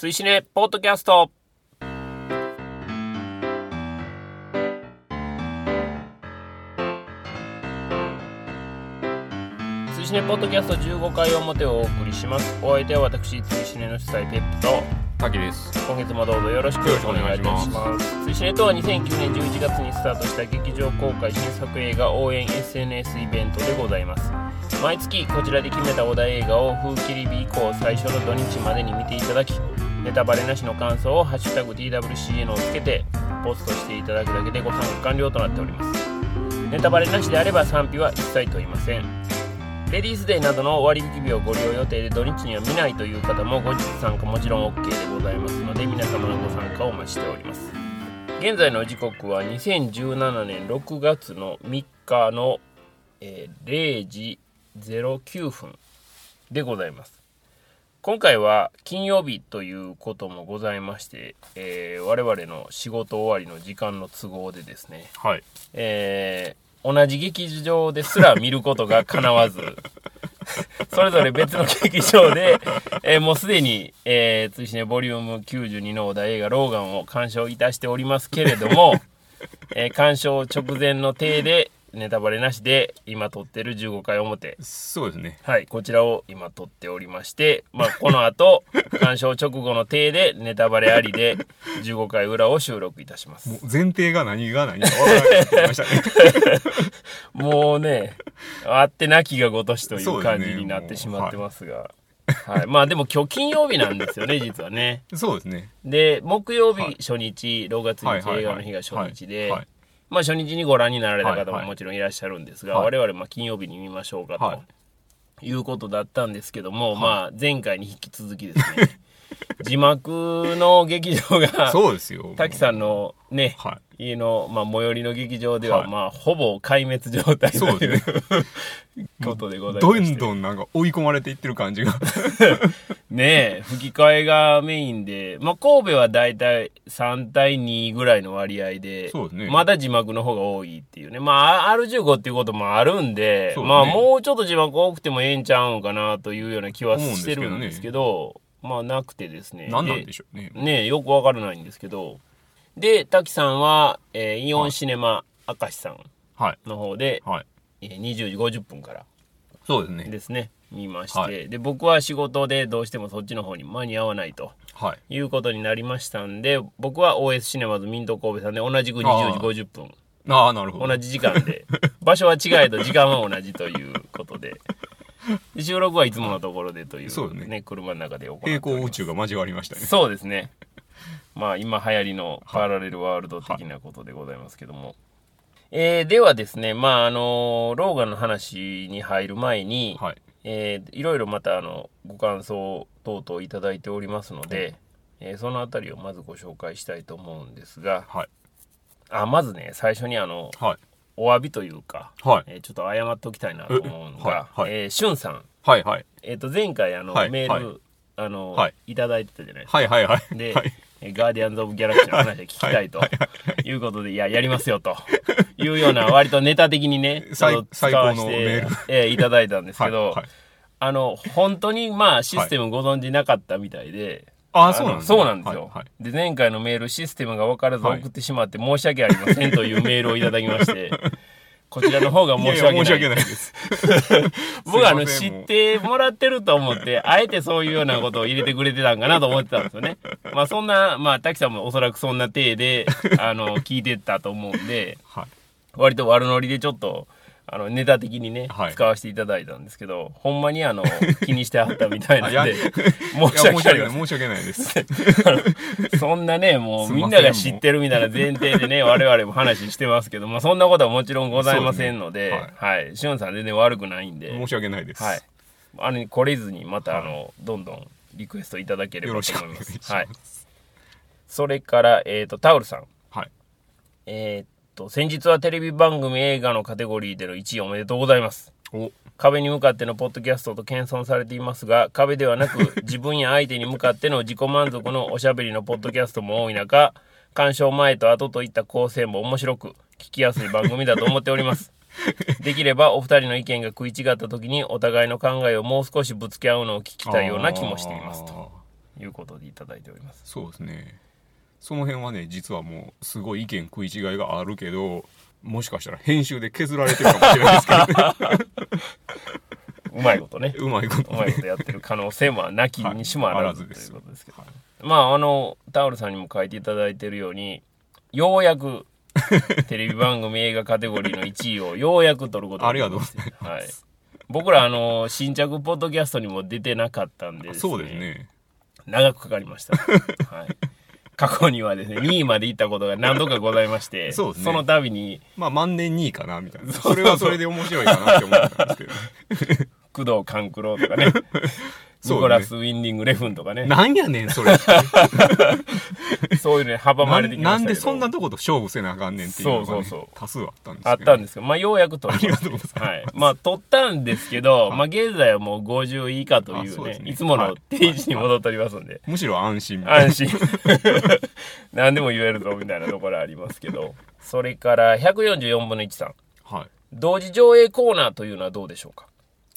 追試ねポッドキャスト。追試ねポッドキャスト15回表をお送りします。お相手は私追試ねの主催ペップと。滝です。今月もどうぞよろしくお願いいたします。追試ねとは2009年11月にスタートした劇場公開新作映画応援 SNS イベントでございます。毎月こちらで決めたお題映画を風切り日以降最初の土日までに見ていただきネタバレなしの感想を「ハッシュタグ #TWCN」をつけてポストしていただくだけでご参加完了となっております。ネタバレなしであれば賛否は一切問いません。レディースデーなどの割引日をご利用予定で土日には見ないという方も後日参加もちろん OK でございますので皆様のご参加をお待ちしております。現在の時刻は2017年6月の3日の、え0時09分でございます。今回は金曜日ということもございまして、えー我々の仕事終わりの時間の都合でですね、はい。えー同じ劇場ですら見ることが叶わず それぞれ別の劇場で、えーもうすでに、えー、追試ねボリューム92のお題映画「ローガン」を鑑賞いたしておりますけれども、えー鑑賞直前の体でネタバレなしで今撮ってる15回表そうですね。はい、こちらを今撮っておりまして、まあ、この後、鑑賞直後の体でネタバレありで15回裏を収録いたします。もう前提が何が何か分からなましたね。もうね、あってなきがごとしという感じになってしまってますが。はい。まあでも今日金曜日なんですよね、実はね。そうですね。で、木曜日はい初日、6月1はいはいはい日映画の日が初日ではいはい、まあ初日にご覧になられた方もはいはい。もちろんいらっしゃるんですが、はい。我々まあ金曜日に見ましょうかと。はい。いうことだったんですけども、まあ前回に引き続きですね、字幕の劇場が、そうですよ。滝さんのね、は家の、まあ、最寄りの劇場では、はい。まあ、ほぼ壊滅状態とそういうです ことでございまどして。んどんなんか追い込まれていってる感じが。ねえ、吹き替えがメインで、まあ、神戸はだいたい3対2ぐらいの割合で、そうですね。まだ字幕の方が多いっていうね。まあ、R15 っていうこともあるんで、ね。まあ、もうちょっと字幕多くてもええんちゃうんかなというような気はしてるんですけど、まあ、なくてですね。何なんでしょうね。ねえよくわからないんですけど。で、滝さんは、えーイオンシネマ明石さんはい。の方で、はい。えー20時50分からそうですね。ですね、見まして、はいで、僕は仕事でどうしてもそっちの方に間に合わないとはい。いうことになりましたんで、僕は OS シネマズミント神戸さんで同じく20時50分、ああ、なるほど。同じ時間で、場所は違えど時間は同じということで、で 収録はいつものところでという、そうね車の中で行平行宇宙が交わりましたね。そうですね。まあ今流行りのパラレルワールド的なことでございますけども。えーではですね、まああのローガンの話に入る前に、はい。えーいろいろまたあのご感想等々いただいておりますので、えーそのあたりをまずご紹介したいと思うんですが、はい。あまずね最初にあのはい。お詫びというか、はい。えーちょっと謝っておきたいなと思うのが、えはいはいえーしゅんさん、はい。はい。えっ、と前回あの、はいメール、はいあの、はいいただいてたじゃないですか。はい。はい。はい。で、はい。えーガーディアンズ・オブ・ギャラクシーの話を聞きたいということで、いや、やりますよというような、割とネタ的にね、最ちょっと最使わせて、えーいただいたんですけど、はいはいあの、本当にまあ、システムご存知なかったみたいで、ああ、のそうなんですねそうなんですよ。はいはいで、前回のメール、システムが分からずはい送ってしまって申し訳ありませんというメールをいただきまして、こちらの方が申し訳ない。いやいや申し訳ないです。僕はあの、知ってもらってると思って、あえてそういうようなことを入れてくれてたんかなと思ってたんですよね。まあそんな、まあ滝さんもおそらくそんな体で、あの、聞いてたと思うんで、はい。割と悪ノリでちょっと、あの、ネタ的にね、はい使わせていただいたんですけど、ほんまにあの、気にしてはったみたいなんで、い申やし訳ありません。申し訳ないです。そんなね、もうすいませんみんなが知ってるみたいな前提でね、我々も話してますけど、まあそんなことはもちろんございませんので、そうですねはい。しゅんさん全然悪くないんで、申し訳ないです。はい。あの、懲りずにまたあの、どんどんリクエストいただければよろしと思います。くお願いします。はい。それから、えっ、と、タオルさん。はい。えっ、と、先日はテレビ番組映画のカテゴリーでの1位おめでとうございます。お、壁に向かってのポッドキャストと謙遜されていますが壁ではなく 自分や相手に向かっての自己満足のおしゃべりのポッドキャストも多い中鑑賞前と後といった構成も面白く聞きやすい番組だと思っております。できればお二人の意見が食い違った時にお互いの考えをもう少しぶつけ合うのを聞きたいような気もしています。ということでいただいております。そうですねその辺はね実はもうすごい意見食い違いがあるけどもしかしたら編集で削られてるかもしれないですけど、ね、うまいことね。うまいことうまいことやってる可能性もなきにしもあらず、はいということです。けど、はいまああのタオルさんにも書いていただいてるようにようやく テレビ番組映画カテゴリーの1位をようやく取ることができまして。ありがとうございはい、僕らあの新着ポッドキャストにも出てなかったんでそうですね。長くかかりました、はい、過去にはですね 2位まで行ったことが何度かございまして そね。の度にまあ万年2位かなみたいな。それはそれで面白いかなって思ったんですけど。工藤官九郎とかねニコラス・ウィンディング・レフンとかね。なんやねんそれ。そういうのに阻まれてきまなんでそんなとこと勝負せなあかんねんっていうのが、ね、そうそうそう。多数あったんですあったんですけど、まあ、ようやく取りましありがとうございます。はい。まあ、取ったんですけど、まあ、現在はもう50以下というねいつものはい。定位置に戻っておりますんで、むしろ安心安心。何でも言えるぞ、みたいなところありますけど。それから、144分の1さん。はい。同時上映コーナーというのはどうでしょうか？お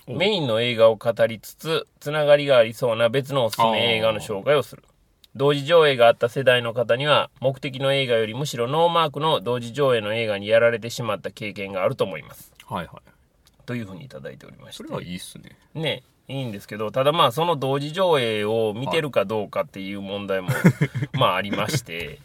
メインの映画を語りつつ、つながりがありそうな別のおすすめ映画の紹介をする。同時上映があった世代の方には、目的の映画よりむしろノーマークの同時上映の映画にやられてしまった経験があると思います。はいはい。というふうにいただいておりまして。それはいいっすね。ねいいんですけどただまあその同時上映を見てるかどうかっていう問題も まあありまして。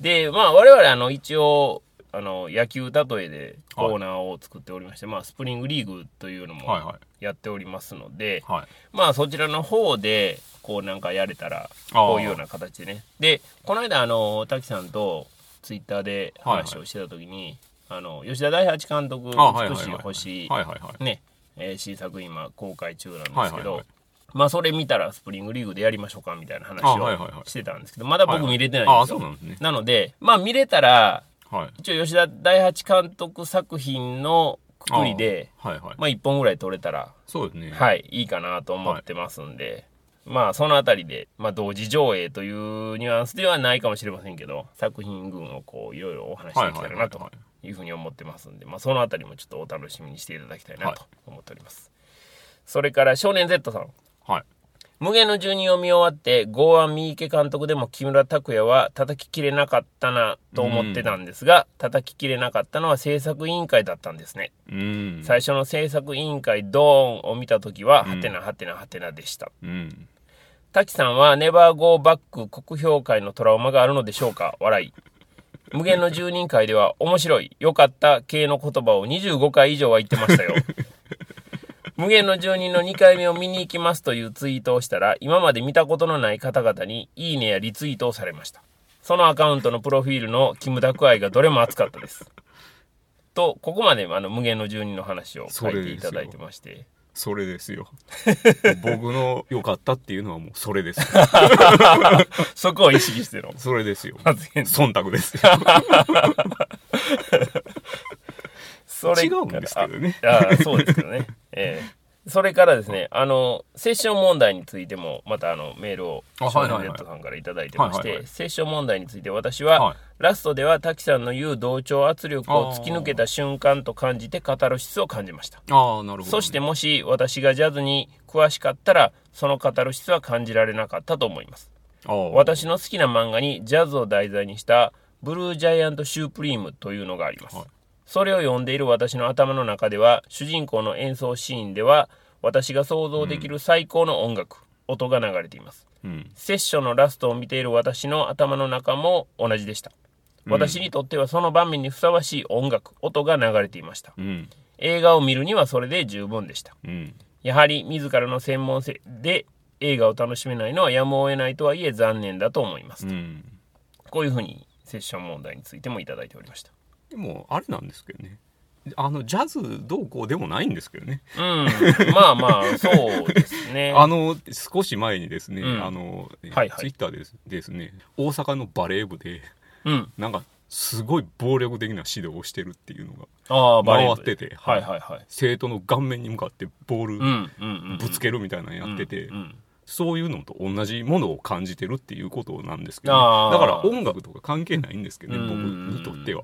でまあ我々あの一応あの野球例えでコーナーを作っておりまして、まあスプリングリーグというのもはいはい。やっておりますので、はい。まあそちらの方でこうなんかやれたらこういうような形でね。でこの間あの滝さんとツイッターで話をしてた時に、あの吉田大八監督美しい星はいはいはい。ね、えー新作今公開中なんですけど、はいはいはい。まあそれ見たらスプリングリーグでやりましょうかみたいな話をしてたんですけどまだ僕見れてないんですよ、なのでまあ見れたらはい。一応吉田大八監督作品のくくりであはいはい。まあ1本ぐらい撮れたらそうですね。はいいいかなと思ってますんで、まあそのあたりで、まあ、同時上映というニュアンスではないかもしれませんけど作品群をこういろいろお話しできたらなとはいはいはいはい。うふうに思ってますんで、まあ、そのあたりもちょっとお楽しみにしていただきたいなと思っております、それから少年 Z さん。はい無限の住人を見終わって剛腕三池監督でも木村拓哉は叩ききれなかったなと思ってたんですが、叩ききれなかったのは制作委員会だったんですね、うん。最初の制作委員会ドーンを見た時は、はてなはてなはてなでした。うん。滝さんはネバーゴーバック国評会のトラウマがあるのでしょうか？笑い。無限の住人会では面白い良かった系の言葉を25回以上は言ってましたよ 無限の住人の2回目を見に行きますというツイートをしたら今まで見たことのない方々にいいねやリツイートをされました。そのアカウントのプロフィールのキムタク愛がどれも熱かったです。とここまであの無限の住人の話を書いていただいてまして。それですよ。僕の良かったっていうのはもうそれです。よ そこを意識しての。それですよ。発言。忖度ですよ。それ違うんですけどね。ああそうですけどね。ええ。それからですね、あの、セッション問題についても、またあの、メールを、あ少年はいはいはい。Z さんからいただいてまして、セッション問題について私は、はい。ラストでは滝さんの言う同調圧力を突き抜けた瞬間と感じてカタルシスを感じました。ああなるほどね、そしてもし私がジャズに詳しかったら、そのカタルシスは感じられなかったと思います。私の好きな漫画にジャズを題材にしたブルージャイアント・シュープリームというのがあります、はいそれを読んでいる私の頭の中では主人公の演奏シーンでは私が想像できる最高の音楽、音が流れています。うん。セッションのラストを見ている私の頭の中も同じでした。私にとってはその場面にふさわしい音楽音が流れていました。うん。映画を見るにはそれで十分でした。うん。やはり自らの専門性で映画を楽しめないのはやむを得ないとはいえ残念だと思いますうん。こういうふうにセッション問題についてもいただいておりました。でもあれなんですけどねあのジャズどうこうでもないんですけどねうん、まあまあ、そうですね。あの少し前にですね、うんあの、はいはいツイッターでですですね大阪のバレー部でうん。なんかすごい暴力的な指導をしてるっていうのが回っててはいはいはい。生徒の顔面に向かってボールうん、うん、うん。ぶつけるみたいなのやってて、うんうんそういうのと同じものを感じてるっていうことなんですけど、あー。だから音楽とか関係ないんですけどね、うん。僕にとっては、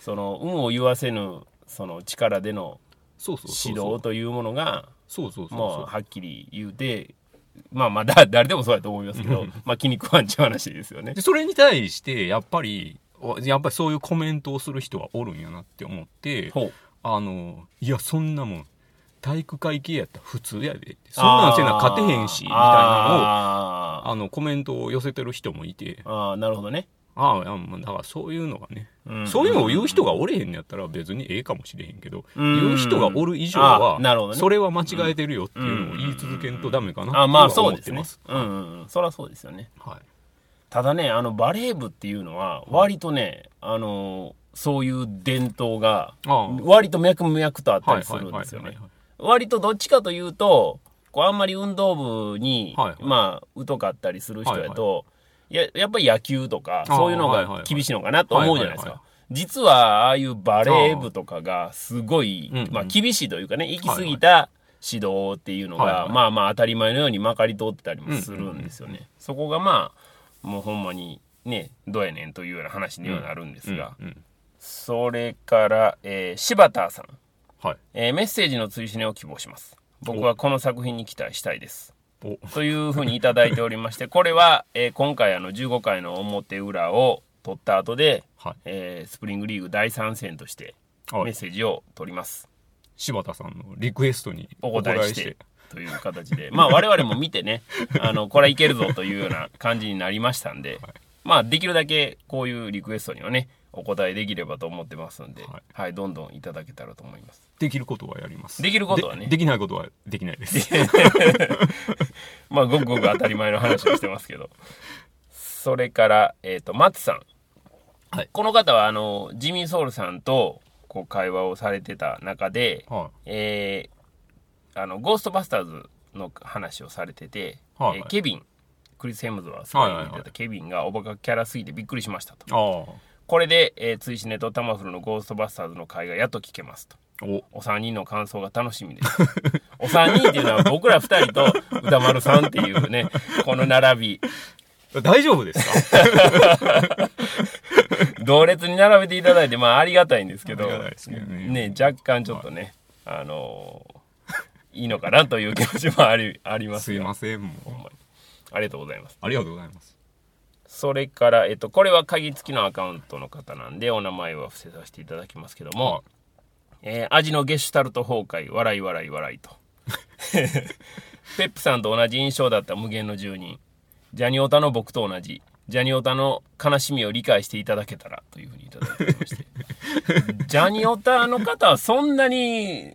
その、運を言わせぬ、その力での指導というものが、そうそうそうまあ、そうはっきり言うて、まあまあだ 誰でもそうやと思いますけどまあ気に食わんちゅう話ですよね。でそれに対してやっぱりやっぱりそういうコメントをする人はおるんやなって思ってあのいやそんなもん体育会系やったら普通やで。そんなんせな勝てへんしみたいなのをあのコメントを寄せてる人もいて。あーなるほどね、ああまあだからそういうのがね、うん。そういうのを言う人がおれへんのやったら別にええかもしれへんけど、うん。言う人がおる以上あはなるほどね。それは間違えてるよっていうのを言い続けんとダメかな。あまあとはそうですね思ってます。うんうんうん。そりゃそうですよね。はい。ただねあのバレー部っていうのは割とねあのそういう伝統がああ割と脈々とあったりするんですよね割とどっちかというとこうあんまり運動部に、はいはい。まあ疎かったりする人やと、ややっぱり野球とかそういうのはいはいはいが厳しいのかなと思うじゃないですか、はいはいはい。実はああいうバレー部とかがすごい、まあ、厳しいというかね行き過ぎた指導っていうのが、はいはい。まあまあ当たり前のようにまかり通ってたりもするんですよね、そこがまあもうほんまにねどうやねんというような話にはなるんですが、うんうん。それから、えー柴田さんはい。えーメッセージの追試ねを希望します。僕はこの作品に期待したいです。お。というふうにいただいておりまして これは、えー今回あの15回の表裏を取った後で、はい。えースプリングリーグ第3戦としてはい。メッセージを取ります。柴田さんのリクエストにお答えしてという形で。まあ我々も見てね あのこれはいけるぞというような感じになりましたんで、まあできるだけこういうリクエストにはねお答えできればと思ってますんで、はい。はい、どんどんいただけたらと思います。できることはやります。できることはね。でできないことはできないです。まあごくごく当たり前の話をしてますけど。それから、えっと松さん、はい。この方はあのジミー・ソウルさんとこう会話をされてた中で、はえーあのゴーストバスターズの話をされてて、はいえーケビンクリス・ヘムズはそう言ってはいはいはたケビンがおバカキャラすぎてびっくりしましたと。いあこれで、えー、追試ねとタマフルのゴーストバスターズの会がやっと聞けますと。あお。お三人の感想が楽しみです。お三人っていうのは僕ら二人と歌丸さんっていうね、この並び、大丈夫ですか？同列に並べていただいて、まあありがたいんですけど、けどね。ね、若干ちょっとね、あ。のーいいのかなという気持ちもありありますすいがませんもう。ありがとうございます。ありがとうございますそれから、えっと、これは鍵付きのアカウントの方なんで、お名前は伏せさせていただきますけども、はいえー味のゲシュタルト崩壊、笑い笑い笑いと。ペップさんと同じ印象だった無限の住人。ジャニオタの僕と同じ。ジャニオタの悲しみを理解していただけたらというふうにいただいておりまして。ジャニオタの方はそんなに、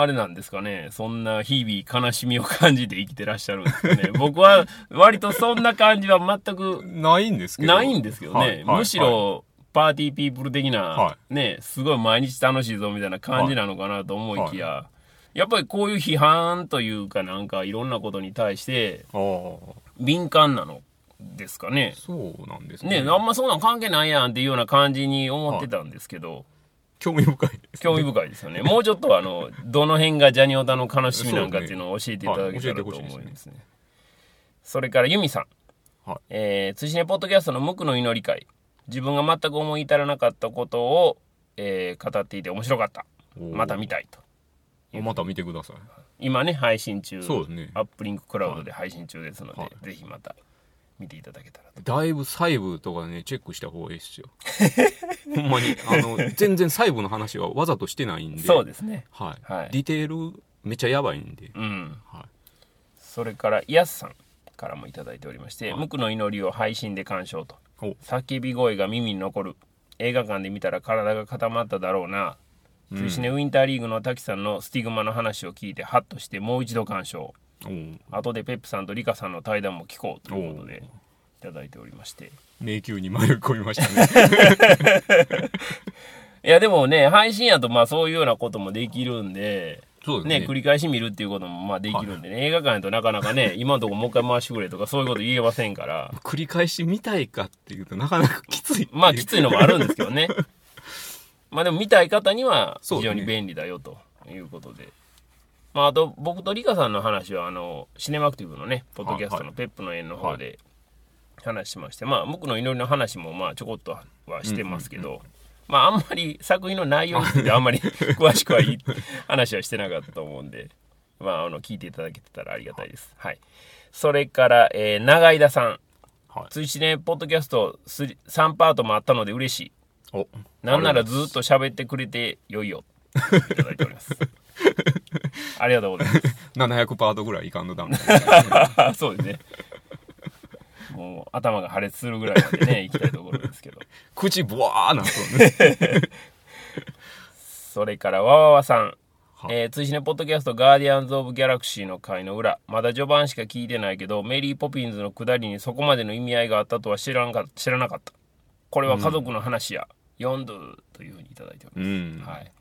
あれなんですかね。そんな日々悲しみを感じて生きてらっしゃるんですかね。僕は割とそんな感じは全くないんですけど。ないんですけどね、はいはいむしろパーティーピープル的な、はねすごい毎日楽しいぞみたいな感じなのかなと思いきや、やっぱりこういう批判というかなんかいろんなことに対して敏感なのですかね。そうなんですね。ねあんまそんなん関係ないやんっていうような感じに思ってたんですけど、興味深いです興味深いですよね。もうちょっとあの、どの辺がジャニオタの悲しみなんかっていうのを教えていただけたらと思いますね。それからユミさん。はいえー、ツイシネポッドキャストの無垢の祈り回。自分が全く思い至らなかったことを、えー語っていて面白かった。また見たいと。また見てください今ね、配信中。そうですねアップリンククラウドで配信中ですので、はいぜひまた見ていただけたらと。だいぶ細部とかねチェックした方がいいですよ。ほんまに。あの全然細部の話はわざとしてないんで。そうですね。はい、はい。ディテールめっちゃやばいんで、うん。はい、それから、イヤスさんからもいただいておりまして、無垢の祈りを配信で鑑賞と。お。叫び声が耳に残る。映画館で見たら体が固まっただろうな。追試ねウィンターリーグの滝さんのスティグマの話を聞いてハッとしてもう一度鑑賞後でペップさんとリカさんの対談も聞こうということでいただいておりまして。迷宮に迷い込みましたね。いやでもね配信やとまあそういうようなこともできるんでね。ね繰り返し見るっていうこともまあできるんでね、映画館やとなかなかね 今のところもう一回回してくれとかそういうこと言えませんから。繰り返し見たいかっていうとなかなかきついまあきついのもあるんですけどね。まあでも見たい方には非常に便利だよということで。まああと僕とリカさんの話はあのシネマクティブのね、ポッドキャストのペップの縁の方で話しまして、まあ僕の祈りの話もまあちょこっとはしてますけど、まああんまり作品の内容についてあんまり 詳しくはいい話はしてなかったと思うんで、まああの聞いていただけてたらありがたいです。はい。それから、えー、長井田さん。はい。追試ね、ポッドキャスト3パートもあったので嬉しい。お、なんならずっと喋ってくれてよいよ。いただいております。ありがとうございます。700パートぐらいいかんのダメ。そうですね。もう頭が破裂するぐらいまでね、行きたいところですけど。口ブワーなそうね。それから、わわわさん。はいえー、追試ねポッドキャストガーディアンズ・オブ・ギャラクシーの回の裏。まだ序盤しか聞いてないけど、メリー・ポピンズのくだりにそこまでの意味合いがあったとは知らんか知らなかった。これは家族の話や、読んどるというふうにいただいております。うん。はい。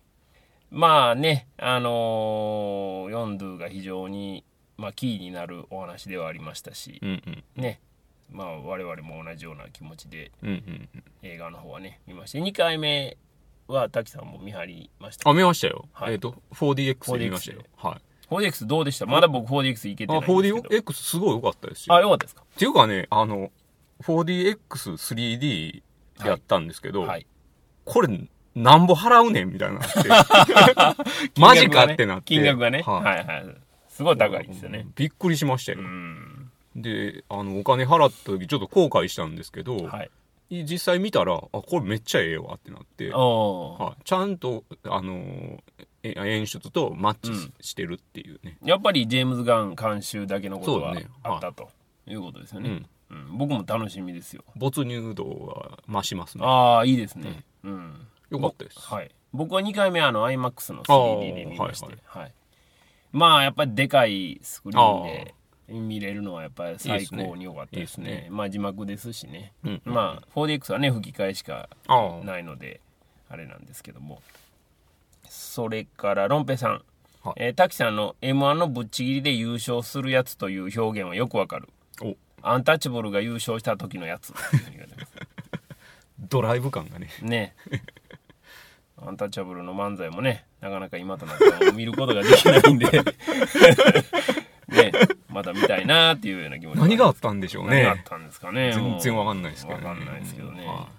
まあね、あのー、ヨンドゥが非常に、まあ、キーになるお話ではありましたし、うんうん。ね、まあ我々も同じような気持ちで。映画の方はね、見まして、2回目は滝さんも見張りました。あ、見ましたよ。はいえっと、4DX で見ましたよ。はい。4DX どうでした？まだ僕 4DX 行けてあ、ないんですけど。4DX すごい良かったですよ。あ、よかったですか？っていうかね、あの、4DX3D やったんですけど、はい。これ、なんぼ払うねんみたいになって。マジかってなって。金額がね。はいはいはい。すごい高いですよね。びっくりしましたよ。うん。で、あの、お金払った時ちょっと後悔したんですけど、はい。実際見たら、あ、これめっちゃええわってなって、はい、ちゃんと、あの演出とマッチし,、てるっていうね。やっぱりジェームズ・ガン監修だけのことはそうねあったということですよね。うん。うん、僕も楽しみですよ。没入度が増しますね。ああ、いいですね。うん。よかったです。はい。僕は2回目あの IMAX の 3D で見まして、あーはい、まあやっぱりでかいスクリーンで見れるのはやっぱり最高に良かったですね。いいですねまあ字幕ですしね。うんまあ 4DX はね吹き替えしか。ないのであれなんですけども。それからロンペさん。はいえー滝さんの M1 のぶっちぎりで優勝するやつという表現はよくわかる。お、アンタッチャブルが優勝した時のやつ。ドライブ感がね。ねアンタッチャブルの漫才もねなかなか今となっては見ることができないんで。ねまた見たいなっていうような気持ち何があったんでしょうね。何があったんですかね全然わかんないですけどね。わかんないですけどね。は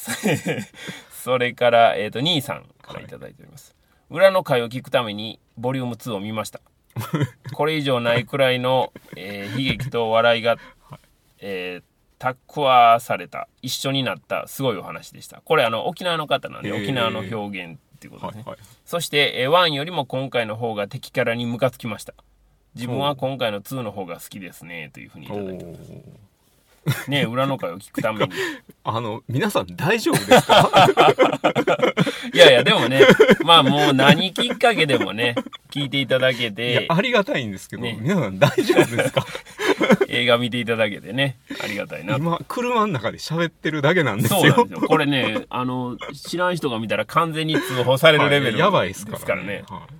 それから、えー、と兄さんからいただいております、裏の回を聞くためにボリューム2を見ました。これ以上ないくらいの、えー悲劇と笑いが、えータックワされた一緒になったすごいお話でした。これあの沖縄の方なんで、沖縄の表現っていうことですね、はいはい。そして、えー、1よりも今回の方が敵キャラにムカつきました。自分は今回の2の方が好きですねというふうにいただいておーね裏の回を聞くために。あの、皆さん大丈夫ですか？いやいやでもねまあもう何きっかけでもね聞いていただけて、ありがたいんですけど、ね。皆さん大丈夫ですか？映画見ていただけてねありがたいな今、車の中で喋ってるだけなんですよ。そうなんですよこれねあの知らん人が見たら完全に通報されるレベルはいやばいですからね。ねはい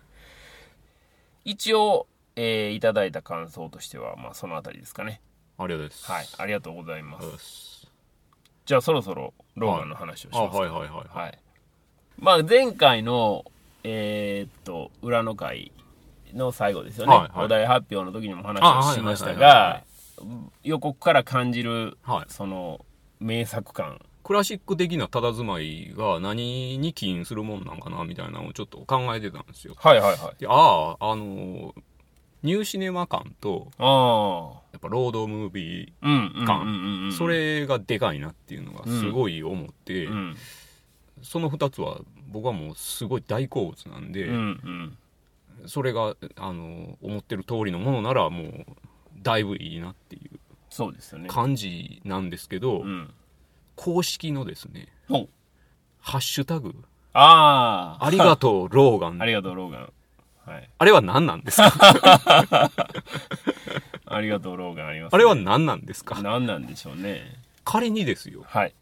一応、えーいただいた感想としてはまあそのあたりですかねありがとうございます。はいありがとうございますじゃあそろそろローガンの話をしあ、ますか、はいはいはい。はい。まあ前回の、えーっと、裏の回の最後ですよね。はいはいお題発表の時にも話あをしましたが、予告から感じる、はいその、名作感。クラシック的な佇まいが何に起因するもんなんかなみたいなのをちょっと考えてたんですよ。はいはいはい。でああ、あのーニューシネマ感と、ああ。やっぱロードムービー、うんうんうん感うんうん。そ、れがでかいなっていうのがすごい思って、うん。その2つは僕はもうすごい大好物なんで、うんうん。それが、あの思ってる通りのものならもうだいぶいいなっていうそうですよね。感じなんですけど、うん。公式のですねおハッシュタグああ。ありがとうローガンありがとう、ローガン。はい。あれは何なんですか？ありがとう、ローガンあります、あれは何なんですか？何なんでしょうね。仮にですよはい。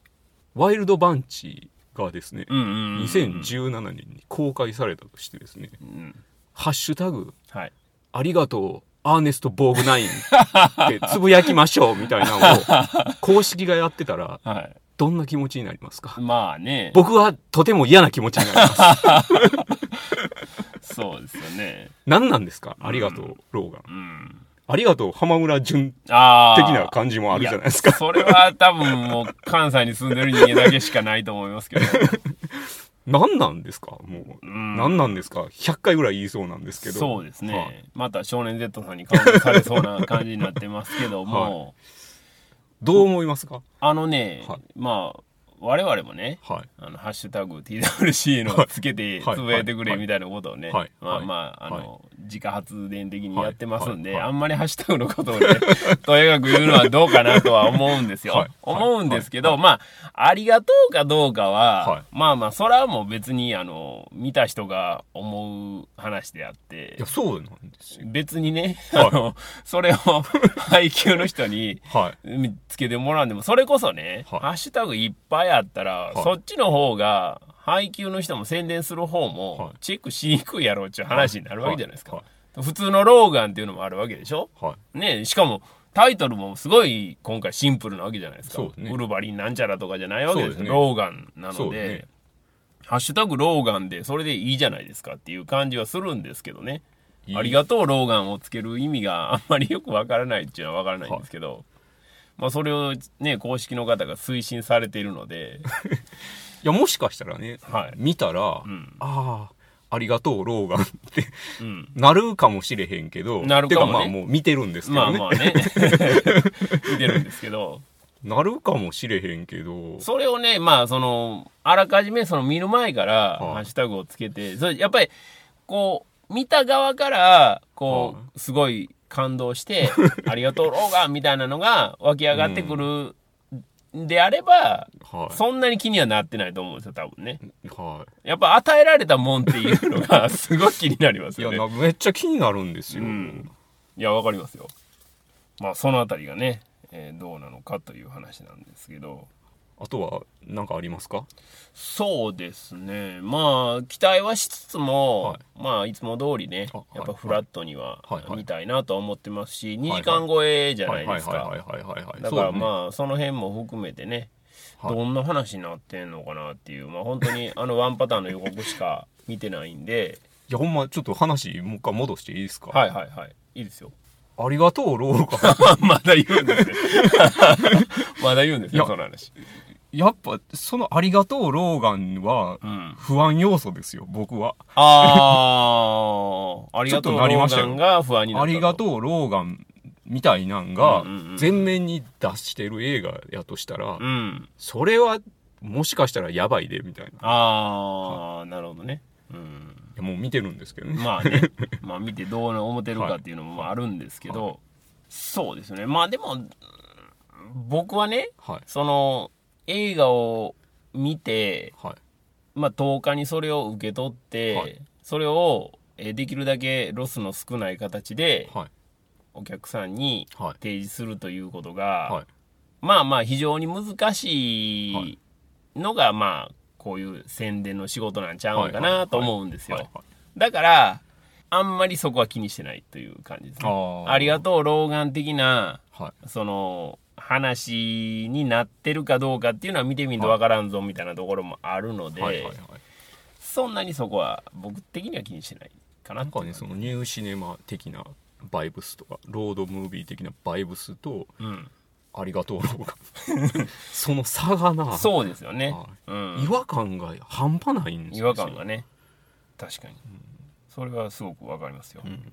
ワイルドバンチがですね、うんうんうんうん。2017年に公開されたとしてですねうん。ハッシュタグはい。ありがとうアーネスト・ボーグナイン ってつぶやきましょうみたいなのを 公式がやってたらはい。どんな気持ちになりますか？まあね。僕はとても嫌な気持ちになります。そうですよね。何なんですか？ありがとう、ローガン。うん。ありがとう、浜村淳ああ。的な感じもあるじゃないですか。やそれは多分もう関西に住んでる人間だけしかないと思いますけど。何なんですか？もう、ん。何なんですか？100回ぐらい言いそうなんですけど。そうですね、はい。また少年 Z さんにカウントされそうな感じになってますけども、どう思いますか？あのね、はい。まあ我々もねはい。あのハッシュタグ TWC のつけてはい。つぶやいてくれみたいなことをね、はい。まあはい。まああの、自家発電的にやってますんで、あんまりハッシュタグのことをねとやかく言うのはどうかなとは思うんですよ、はい。思うんですけど、はい。まあありがとうかどうかは、はい。まあまあそれはもう別にあの見た人が思う話であっていやそうなんですよ。別にね、はい。あのそれを 配給の人につけてもらうんでも、それこそね、はい。ハッシュタグいっぱいあったら、はい。そっちの方が、配給の人も宣伝する方はもい、チェックしにくいやろうっていう話になるわけじゃないですか。はい。普通のローガンっていうのもあるわけでしょ？はい。ねしかも、タイトルもすごい今回シンプルなわけじゃないですか。ね。ウルヴァリンなんちゃらとかじゃないわけですよ。ねローガンなので、ね。ハッシュタグローガンでそれでいいじゃないですかっていう感じはするんですけどね。いい。ありがとうローガンをつける意味があんまりよくわからないっていうのはわからないんですけど、まあそれをね、公式の方が推進されているので、いやもしかしたらね、はい。見たら、ん。ああありがとうローガンってうん。なるかもしれへんけどなるかもね。てかまあもう見てるんですけどね、まあまあね、見てるんですけど、なるかもしれへんけど。それをね、まあその、あらかじめその見る前からはい。ハッシュタグをつけて、それやっぱり、こう、見た側から、こはう、すごい感動して、ありがとうローガンみたいなのが湧き上がってくるんであれば、はいそんなに気にはなってないと思うんですよ、多分ね。はやっぱ与えられたもんっていうのが すごい気になりますいいやよね。なめっちゃ気になるんですよ、うんいや、わかりますよ。まあ、そのあたりがね、えーどうなのかという話なんですけど。あとは何かありますか？そうですね。まあ、期待はしつつも、はいまあ、いつも通りねやっぱフラットにははいはい見たいなとは思ってますし、い2時間超えじゃないはいですか。はいはいはいはいはいだからあ、まあ、その辺も含めてね、はいどんな話になってんのかなっていう、まあ本当に あのワンパターンの予告しか見てないんで、いやほんまちょっと話もう一回戻していいですか？はいはいはい。いいですよ。ありがとうローガン まだ言うんですね。まだ言うんですよ、その話。やっぱそのありがとうローガンはうん。不安要素ですよ僕はああ、ありがとうローガンが不安になったありがとうローガンみたいなんがうんうんうん全面に出してる映画やとしたら、う。うん。それはもしかしたらやばいでみたいないああ、なるほどね。うん。やもう見てるんですけどね、まあね、まあ見てどう思ってるかっていうのもまああるんですけど、そうですね。まあでも、僕はね、はいその映画を見て、はい。まあ10日にそれを受け取って、はい。それをえーできるだけロスの少ない形ではい。お客さんにはい。提示するということが、はい。まあまあ非常に難しいのが、まあこういう宣伝の仕事なんちゃうんかなと思うんですよ。だから、あんまりそこは気にしてないという感じですね。ありがとう、老眼的な、はい。その、話になってるかどうかっていうのは見てみんとわからんぞみたいなところもあるので、はいはいはい。そんなにそこは僕的には気にしてないかななんかねそのニューシネマ的なバイブスとかロードムービー的なバイブスとうん。ありがとうローガンその差がな。そうですよね。はうん。違和感が半端ないんですよ。違和感がね。確かに、それはすごくわかりますよ、ん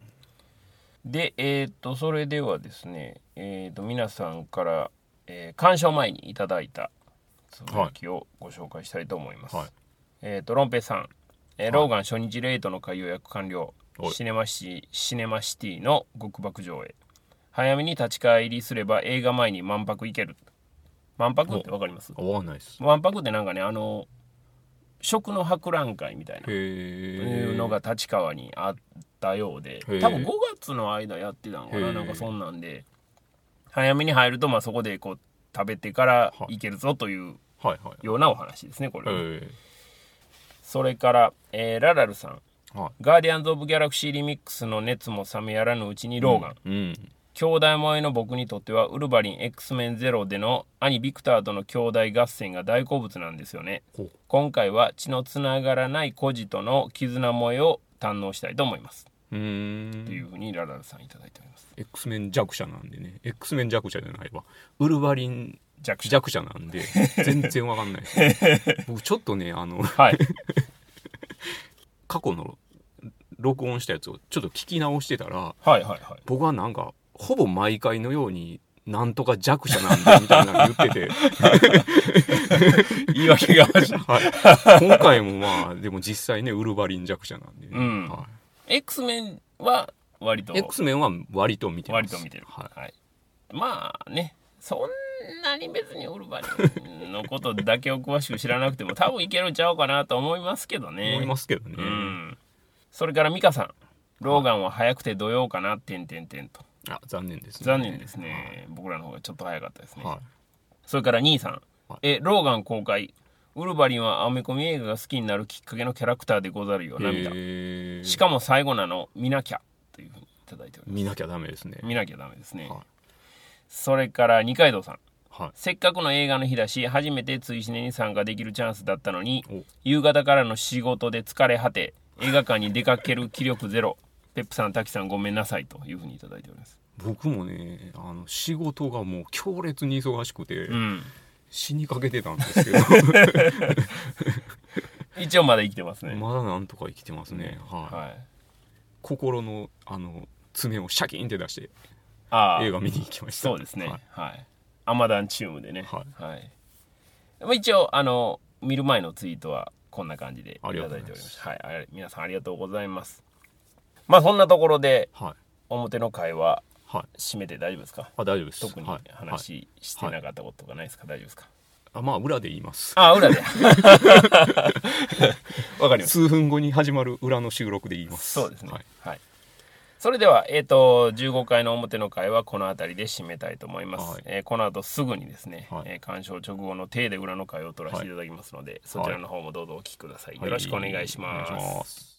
でえっ、とそれではですねえっ、と皆さんから、えー鑑賞前にいただいたつぶやきをご紹介したいと思います、はい。えっ、とロンペイさん、えーローガン初日レートの会予約完了はい。シネマシシネマシティの極爆上映。早めに立ち返りすれば映画前に満泊いける。満泊ってわかります？合わないです。満泊ってなんかねあの食の博覧会みたいなのが立川にあったようで多分5月の間やってたのかななんかそんなんで。早めに入るとまあそこでこう食べてから行けるぞというようなお話ですねこれは、へそれから、えーララルさん。えはい「ガーディアンズ・オブ・ギャラクシー・リミックス」の熱も冷めやらぬうちにローガン、うん。兄弟萌えの僕にとってはウルヴァリン X メンゼロでの兄ビクターとの兄弟合戦が大好物なんですよね。今回は血のつながらない孤児との絆萌えを堪能したいと思いますうーんというふうにララルさんいただいております。X メン弱者なんでね。X メン弱者じゃないわ。ウルヴァリン弱者。弱者なんで全然わかんない。僕ちょっとねあのはい。過去の録音したやつをちょっと聞き直してたらはいはいはい。僕はなんかほぼ毎回のようになんとか弱者なんでみたいなの言ってて、言い訳がましい。はい、今回もまあでも実際ねウルヴァリン弱者なんで、うん。は X メンは割とい、X メンは割と見てます。割と見てる、はい。はい、まあねそんなに別にウルヴァリンのことだけを詳しく知らなくても多分いけるんちゃうかなと思いますけどね。思いますけどね、うん。それから美香さんローガンは早くて土曜かなてんてんてんと。あ残念ですね。残念ですね、僕らの方がちょっと早かったですね、はい。それから兄さん、はい。えローガン公開ウルヴァリンはアメコミ映画が好きになるきっかけのキャラクターでござるよ涙。しかも最後なの見なきゃというふうにいただいております。見なきゃダメですね。見なきゃダメですね、はい。それから二階堂さん。はい。せっかくの映画の日だし初めて追試ねに参加できるチャンスだったのにお。夕方からの仕事で疲れ果て映画館に出かける気力ゼロ。ペップさん滝さんごめんなさいというふうにいただいております。僕もねあの仕事がもう強烈に忙しくて、うん死にかけてたんですけど。一応まだ生きてますね、まだなんとか生きてますね、はい。はい。心のあの爪をシャキンって出してああ。映画見に行きました。そうですね。はい。はい、アマダンチームでね。ははい、まあ、一応あの見る前のツイートはこんな感じでいただいておりまありがとうございます。したはい。皆さんありがとうございます。まあそんなところではい。表の会ははい締めて大丈夫ですか？あ大丈夫です。特にはい。はい話してなかったこととかないですか、大丈夫ですか？あまあ裏で言います。あ裏で。わかります。数分後に始まる裏の収録で言います。そうですね。はい。はい、それでは、えー、と15回の表の会はこの辺りで締めたいと思います、はい。えーこの後すぐにですね、はい。えー鑑賞直後の手で裏の会を取らせていただきますので、そちらの方もどうぞお聞きください、はい。よろしくお願いします